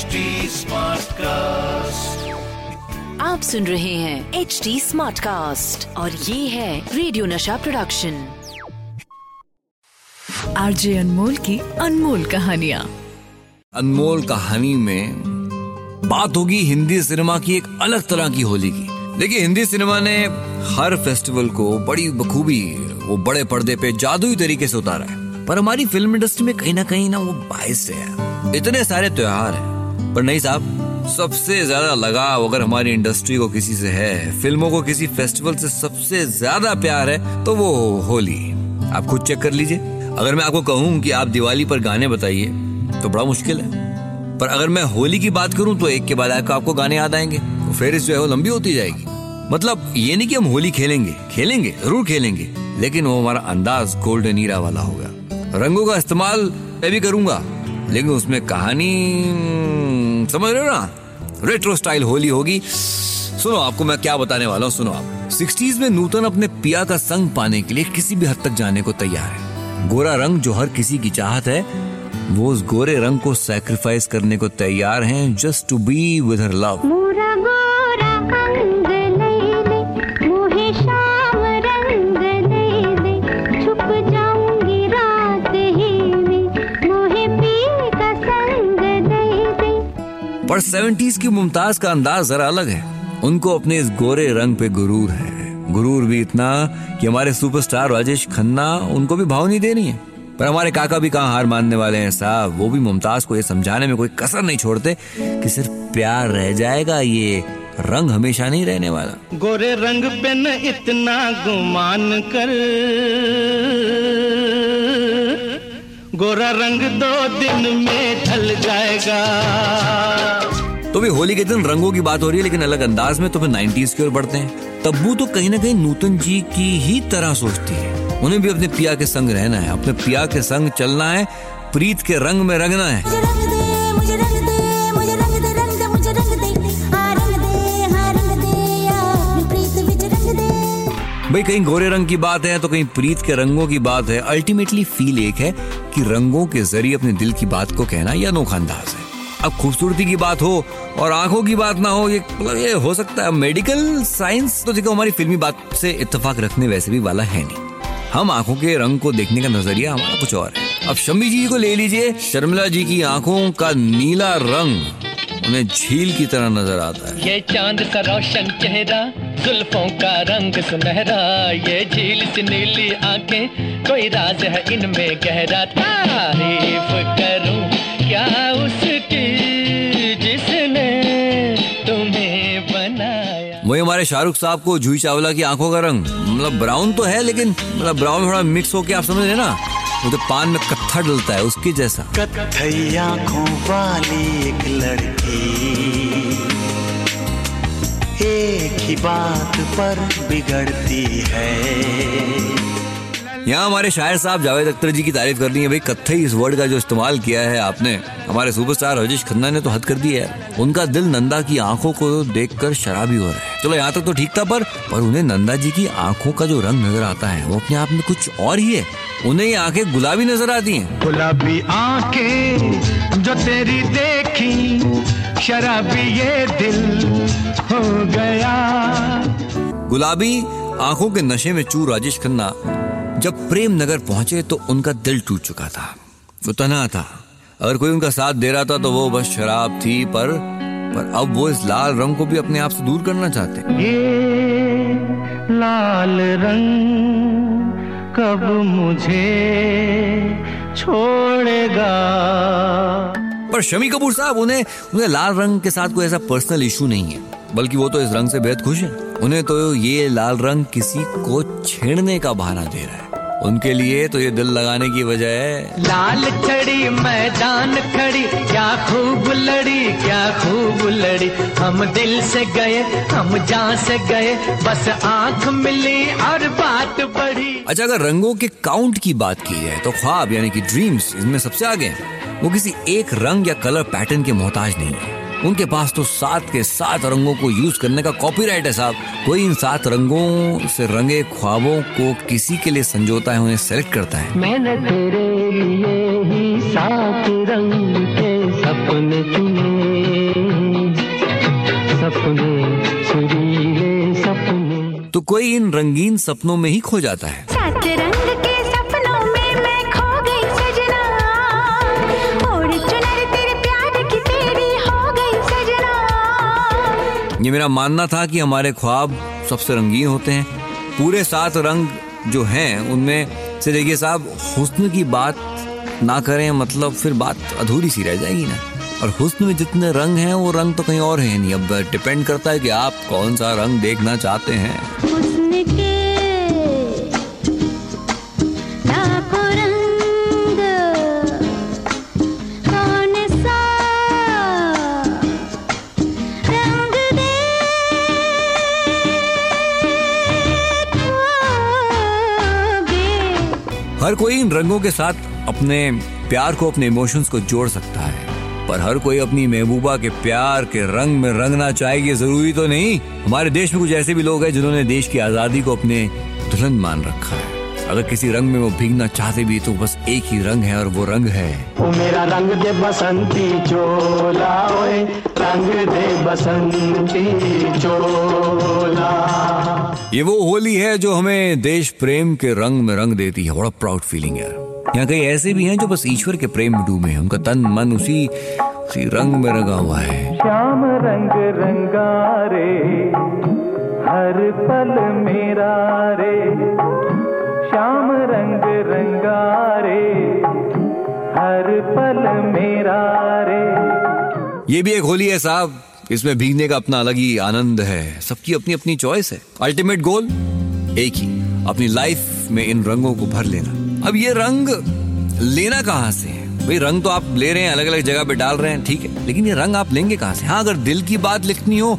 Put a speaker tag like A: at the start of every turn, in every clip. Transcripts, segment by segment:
A: HD cast
B: आप सुन रहे हैं एच डी स्मार्ट कास्ट और ये है रेडियो नशा प्रोडक्शन आरजे अनमोल की अनमोल कहानिया।
C: अनमोल कहानी में बात होगी हिंदी सिनेमा की एक अलग तरह की होली की। देखिए हिंदी सिनेमा ने हर फेस्टिवल को बड़ी बखूबी वो बड़े पर्दे पे जादुई तरीके से उतारा है। पर हमारी फ़िल्म इंडस्ट्री में कहीं ना कहीं ना वो बायस है। इतने सारे त्योहार हैं। पर नहीं साहब, सबसे ज़्यादा लगाव अगर हमारी इंडस्ट्री को किसी से है, फ़िल्मों को किसी फेस्टिवल से सबसे ज़्यादा प्यार है तो वो होली आप खुद चेक कर लीजिए। अगर मैं आपको कहूँ कि आप दिवाली पर गाने बताइए तो बड़ा मुश्किल है। पर अगर मैं होली की बात करूँ तो एक के बाद आपको गाने याद आएँगे तो फिर जो है वो लंबी होती जाएगी। मतलब ये नहीं कि हम होली खेलेंगे खेलेंगे, ज़रूर खेलेंगे, लेकिन वो हमारा अंदाज गोल्डन ईरा वाला होगा। रंगों का इस्तेमाल मैं भी करूँगा। लेकिन उसमें कहानी हम्म, समझ रहे हो ना? रेट्रो स्टाइल होली होगी। सुनो आपको मैं क्या बताने वाला हूँ सुनो आप। सिक्सटीज में नूतन अपने पिया का संग पाने के लिए किसी भी हद तक जाने को तैयार है। गोरा रंग जो हर किसी की चाहत है वो उस गोरे रंग को सैक्रिफाइस करने को तैयार हैं just to be with her love पर सेवेंटीज की मुमताज़ का अंदाज जरा अलग है। उनको अपने इस गोरे रंग पे गुरूर है। गुरूर भी इतना कि हमारे सुपरस्टार राजेश खन्ना उनको भी भाव नहीं देनी है। पर हमारे काका भी कहाँ हार मानने वाले हैं साहब, वो भी मुमताज़ को ये समझाने में कोई कसर नहीं छोड़ते कि सिर्फ़ प्यार रह जाएगा, ये रंग हमेशा नहीं रहने वाला।
D: गोरे रंग पे न इतना गुमान कर। गोरा रंग दो दिन में ढल जाएगा।
C: तो भी होली के दिन रंगों की बात हो रही है लेकिन अलग अंदाज में तो फिर नाइनटीज की ओर बढ़ते हैं। तब्बू तो कहीं ना कहीं नूतन जी की ही तरह सोचती है। उन्हें भी अपने पिया के संग रहना है अपने पिया के संग चलना है प्रीत के रंग में रंगना है।
E: मुझे रंग दे मुझे रंग दे मुझे रंग दे रंग दे मुझे रंग दे। आ रंग दे हाँ रंग दे आ अपनी प्रीत विच रंग दे।
C: भाई कहीं गोरे रंग की बात है तो कहीं प्रीत के रंगों की बात है। अल्टीमेटली फील एक है। कि रंगों के ज़रिए अपने दिल की बात को कहना यह अनोखा अंदाज है। अब खूबसूरती की बात हो और आँखों की बात ना हो, ये मतलब ये हो सकता है। मेडिकल साइंस तो देखो, हमारी फिल्मी बात से इतफाक रखने वैसे भी वाला है नहीं। हम आँखों के रंग को देखने का नज़रिया हमारा कुछ और है। अब शम्मी जी को ले लीजिए, शर्मिला जी की आँखों का नीला रंग। उन्हें झील की तरह नज़र आता है।
F: ये चाँद का रोशन चेहरा जुल्फों का रंग सुनहरा। ये झील सी नीली आँखें कोई राज है इनमें गहरा। तारीफ़ करूँ क्या उसकी जिसने तुम्हें बनाया?
C: वही हमारे शाहरुख साहब को जूही चावला की आँखों का रंग। मतलब ब्राउन तो है लेकिन मतलब ब्राउन थोड़ा मिक्स होके आप समझ रहे हैं ना? वो तो पान में कत्था डलता है उसकी जैसा।
A: कत्थई आँखों वाली एक लड़की। ही बात पर बिगड़ती है।
C: यहाँ हमारे शायर साहब जावेद अख्तर जी की तारीफ़ कर दी है भाई कत्थई इस वर्ड का जो इस्तेमाल किया है आपने। हमारे सुपरस्टार राजेश खन्ना ने तो हद कर दी है। उनका दिल नंदा की आँखों को देखकर शराबी हो रहा है। चलो यहाँ तक तो ठीक था पर पर उन्हें नंदा जी की आँखों का जो रंग नज़र आता है वो अपने आप में कुछ और ही है। उन्हें ये आँखें गुलाबी नज़र आती हैं।
D: गुलाबी आँखें जो तेरी देखी शराबी ये दिल हो गया।
C: गुलाबी आँखों के नशे में चूर राजेश खन्ना जब प्रेम नगर पहुँचे तो उनका दिल टूट चुका था। वो तना था। अगर कोई उनका साथ दे रहा था तो वो बस शराब थी पर पर अब वो इस लाल रंग को भी अपने आप से दूर करना चाहते
D: ये लाल रंग कब मुझे छोड़ेगा?
C: पर शमी कपूर साहब, उन्हें उन्हें लाल रंग के साथ कोई ऐसा पर्सनल इशू नहीं है। बल्कि वो तो इस रंग से बेहद खुश है। उन्हें तो ये लाल रंग किसी को छेड़ने का बहाना दे रहा है। उनके लिए तो ये दिल लगाने की वजह है।
F: लाल छड़ी मैदान खड़ी क्या खूब लड़ी क्या खूब लड़ी। हम दिल से गए हम जान से गए बस आँख मिली और बात बढ़ी।
C: अच्छा अगर रंगों के काउंट की बात की जाए तो ख्वाब यानी कि ड्रीम्स इसमें सबसे आगे हैं वो किसी एक रंग या कलर पैटर्न के मोहताज नहीं है। उनके पास तो सात के सात रंगों को यूज़ करने का कॉपीराइट है साहब। कोई इन सात रंगों से रंगे ख्वाबों को किसी के लिए संजोता है उन्हें सेलेक्ट करता है।
F: मैंने तेरे लिए ही सात रंग के सपने चुने। सपने सुरीले सपने।
C: तो कोई इन रंगीन सपनों में ही खो जाता है।
E: सात रंग
C: ये मेरा मानना था कि हमारे ख्वाब सबसे रंगीन होते हैं। पूरे सात रंग जो हैं, उनमें से देखिए साहब, हुस्न की बात ना करें मतलब फिर बात अधूरी सी रह जाएगी ना। और हुस्न में जितने रंग हैं, वो रंग तो कहीं और है नहीं। अब डिपेंड करता है कि आप कौन सा रंग देखना चाहते हैं। हर कोई इन रंगों के साथ अपने प्यार को, अपने इमोशंस को जोड़ सकता है। पर हर कोई अपनी महबूबा के प्यार के रंग में रंगना चाहेगी ज़रूरी तो नहीं। हमारे देश में कुछ ऐसे भी लोग हैं जिन्होंने देश की आज़ादी को अपने दुल्हन मान रखा है। अगर किसी रंग में वो भीगना चाहते भी तो बस एक ही रंग है और वो रंग है।
D: ओ मेरा रंग दे बसंती चोला ओए रंग दे बसंती चोला।
C: ये वो होली है जो हमें देश प्रेम के रंग में रंग देती है। बड़ा प्राउड फीलिंग है यहाँ कई ऐसे भी हैं जो बस ईश्वर के प्रेम में डूबे हैं। उनका तन मन उसी उसी रंग में रंगा हुआ है।
D: श्याम रंग रंगारे हर पल मेरा रे। श्याम रंग रंगारे, हर पल मेरा रे।
C: ये भी एक होली है साहब। इसमें भीगने का अपना अलग ही आनंद है। सबकी अपनी अपनी चॉइस है। अल्टीमेट गोल एक ही। अपनी लाइफ में इन रंगों को भर लेना। अब ये रंग लेना कहाँ से है? भाई, रंग तो आप ले रहे हैं अलग अलग जगह पे डाल रहे हैं, ठीक है। लेकिन ये रंग आप लेंगे कहाँ से? हाँ अगर दिल की बात लिखनी हो,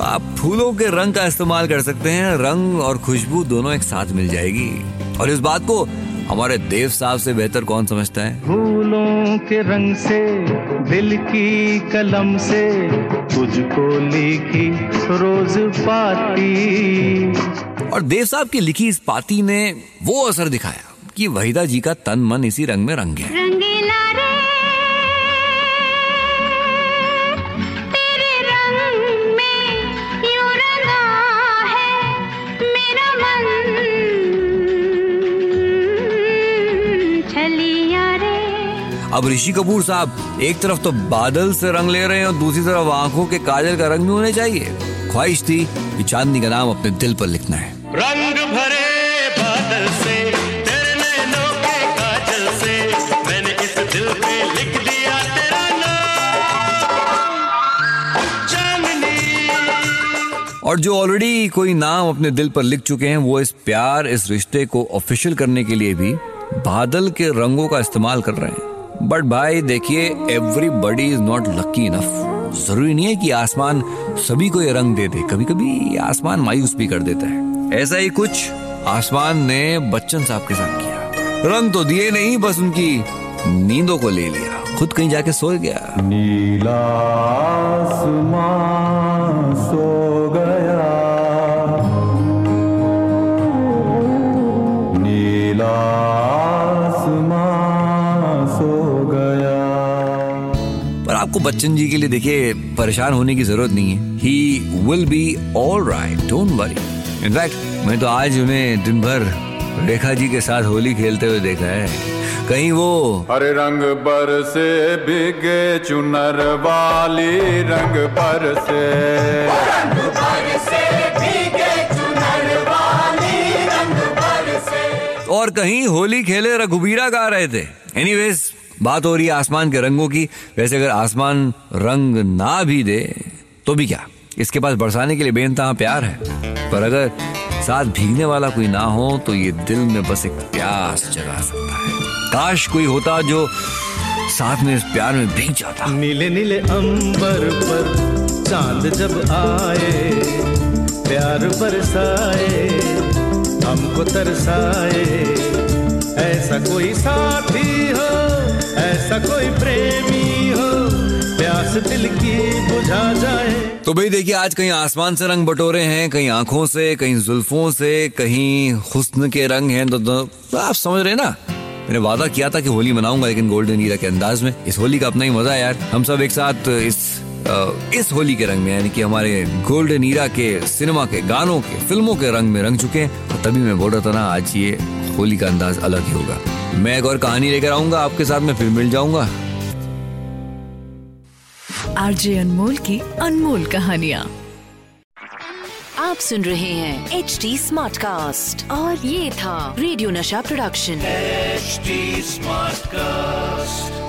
C: आप फूलों के रंग का इस्तेमाल कर सकते हैं। रंग और खुशबू दोनों एक साथ मिल जाएगी। और इस बात को हमारे देव साहब से बेहतर कौन समझता है?
D: फूलों के रंग से दिल की कलम से तुझको लिखी रोज पाती।
C: और देव साहब की लिखी इस पाती ने वो असर दिखाया कि वहीदा जी का तन मन इसी रंग में रंग है
E: रंगीला
C: अब ऋषि कपूर साहब एक तरफ़ तो बादल से रंग ले रहे हैं और दूसरी तरफ़ आँखों के काजल का रंग भी होने चाहिए। ख्वाहिश थी कि चांदनी का नाम अपने दिल पर लिखना है।
A: रंग भरे बादल से
C: और जो ऑलरेडी कोई नाम अपने दिल पर लिख चुके हैं वो इस प्यार इस रिश्ते को ऑफिशियल करने के लिए भी बादल के रंगों का इस्तेमाल कर रहे हैं। बट भाई, देखिए everybody is not lucky enough ज़रूरी नहीं है कि आसमान सभी को ये रंग दे दे। कभी कभी आसमान मायूस भी कर देता है। ऐसा ही कुछ आसमान ने बच्चन साहब के साथ किया। रंग तो दिए नहीं, बस उनकी नींदों को ले लिया। खुद कहीं जाके सो गया।
D: नीला आसमां
C: आपको बच्चन जी के लिए देखिए परेशान होने की ज़रूरत नहीं है। He will be all right don't worry in fact मैं तो आज उन्हें दिन भर रेखा जी के साथ होली खेलते हुए देखा है। कहीं वो
G: हरे रंग बरसे भीगे चुनर वाली रंग बरसे
C: और कहीं होली खेले रघुबीरा गा रहे थे। एनीवेज बात हो रही है आसमान के रंगों की। वैसे अगर आसमान रंग ना भी दे तो भी क्या? इसके पास बरसाने के लिए बेनतहा प्यार है। पर अगर साथ भीगने वाला कोई ना हो तो ये दिल में बस एक प्यास जगा सकता है। काश कोई होता जो साथ में इस प्यार में भीग जाता।
D: नीले नीले अंबर पर चाँद जब आए, प्यार बरसाए, हमको तरसाए। ऐसा कोई साथी हो ऐसा कोई प्रेमी हो प्यास दिल की बुझा जाए।
C: तो भाई देखिए आज कहीं आसमान से रंग बटोरे हैं कहीं आँखों से कहीं जुल्फों से कहीं हुस्न के रंग हैं तो, तो, तो आप समझ रहे ना? मैंने वादा किया था कि होली मनाऊँगा लेकिन गोल्डन ईरा के अंदाज में इस होली का अपना ही मज़ा है यार। हम सब एक साथ इस इस होली के रंग में यानी कि हमारे गोल्डन ईरा के सिनेमा के गानों के फ़िल्मों के रंग में रंग चुके हैं और तभी मैं बोल रहा था ना आज ये होली का अंदाज अलग ही होगा। मैं एक और कहानी लेकर आऊँगा आपके साथ में फिर मिल जाऊँगा।
B: आरजे अनमोल की अनमोल कहानिया। आप सुन रहे हैं एच डी स्मार्ट कास्ट और ये था रेडियो नशा प्रोडक्शन।
A: H smart cast